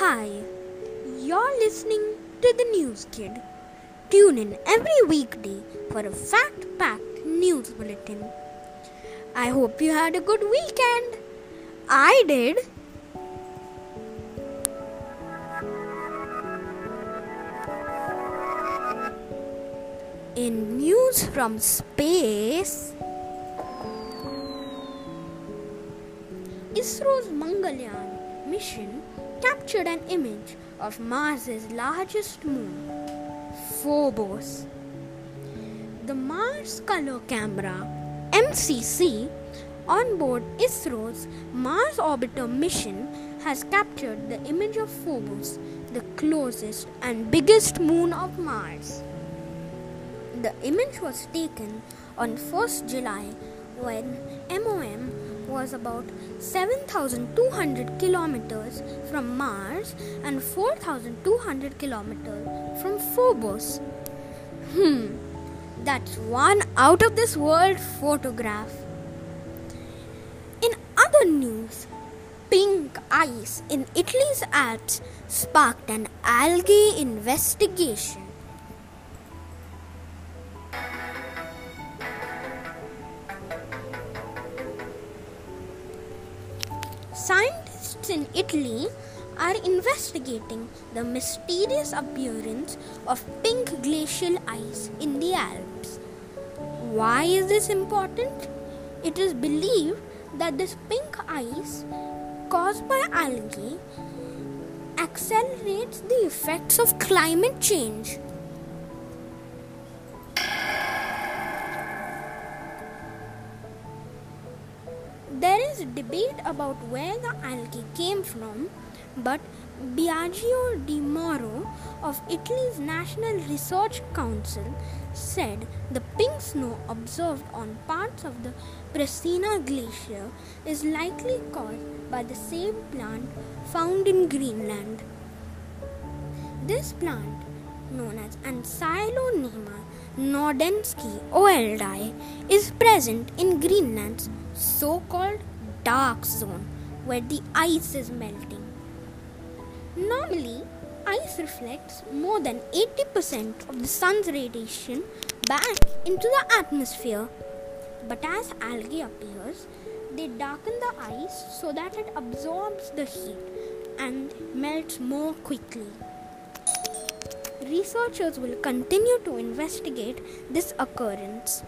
Hi, you're listening to the News Kid. Tune in every weekday for a fact packed news bulletin. I hope you had a good weekend. I did. In news from space, ISRO's Mangalyaan mission captured an image of Mars's largest moon, Phobos. The Mars Color Camera MCC on board ISRO's Mars Orbiter mission has captured the image of Phobos, the closest and biggest moon of Mars. The image was taken on 1st July when MOM was about 7,200 kilometers from Mars and 4,200 kilometers from Phobos. Hmm, that's one out of this world photograph. In other news, pink ice in Italy's Alps sparked an algae investigation. Scientists in Italy are investigating the mysterious appearance of pink glacial ice in the Alps. Why is this important? It is believed that this pink ice caused by algae accelerates the effects of climate change. Debate about where the algae came from, but Biagio Di Mauro of Italy's National Research Council said the pink snow observed on parts of the Presena Glacier is likely caused by the same plant found in Greenland. This plant, known as Ancylonema nordenskii oldi, is present in Greenland's so called dark zone where the ice is melting. Normally, ice reflects more than 80% of the sun's radiation back into the atmosphere. But as algae appears, they darken the ice so that it absorbs the heat and melts more quickly. Researchers will continue to investigate this occurrence.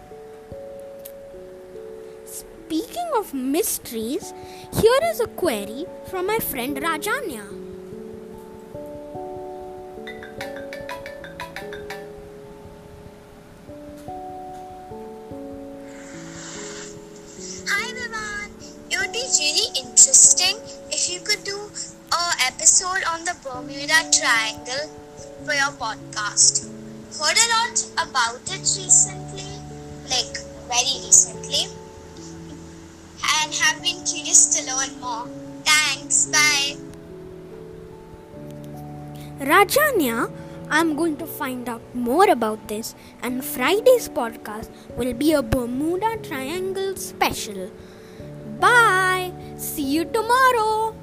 Speaking of mysteries, here is a query from my friend Rajanya. Hi Vivan, it would be really interesting if you could do a episode on the Bermuda Triangle for your podcast. Heard a lot about it recently, like very recently, and have been curious to learn more. Thanks, bye. Rajanya, I'm going to find out more about this, and Friday's podcast will be a Bermuda Triangle special. Bye! See you tomorrow!